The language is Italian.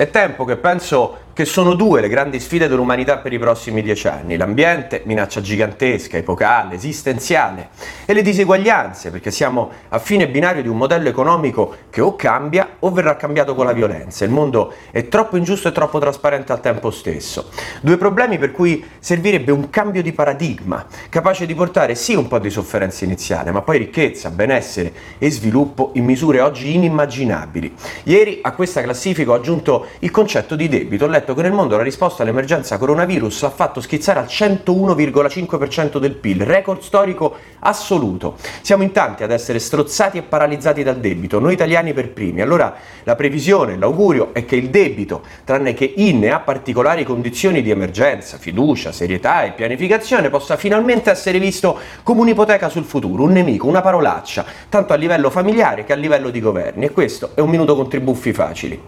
È tempo che penso che sono due le grandi sfide dell'umanità per i prossimi dieci anni. L'ambiente, minaccia gigantesca, epocale, esistenziale, e le diseguaglianze, perché siamo a fine binario di un modello economico che o cambia o verrà cambiato con la violenza. Il mondo è troppo ingiusto e troppo trasparente al tempo stesso. Due problemi per cui servirebbe un cambio di paradigma, capace di portare sì un po' di sofferenza iniziale, ma poi ricchezza, benessere e sviluppo in misure oggi inimmaginabili. Ieri a questa classifica ho aggiunto il concetto di debito. Letto che nel mondo la risposta all'emergenza coronavirus ha fatto schizzare al 101,5% del PIL, record storico assoluto. Siamo in tanti ad essere strozzati e paralizzati dal debito, noi italiani per primi. Allora la previsione, l'augurio è che il debito, tranne che in e a particolari condizioni di emergenza, fiducia, serietà e pianificazione, possa finalmente essere visto come un'ipoteca sul futuro, un nemico, una parolaccia, tanto a livello familiare che a livello di governi. E questo è un minuto con tribuffi facili.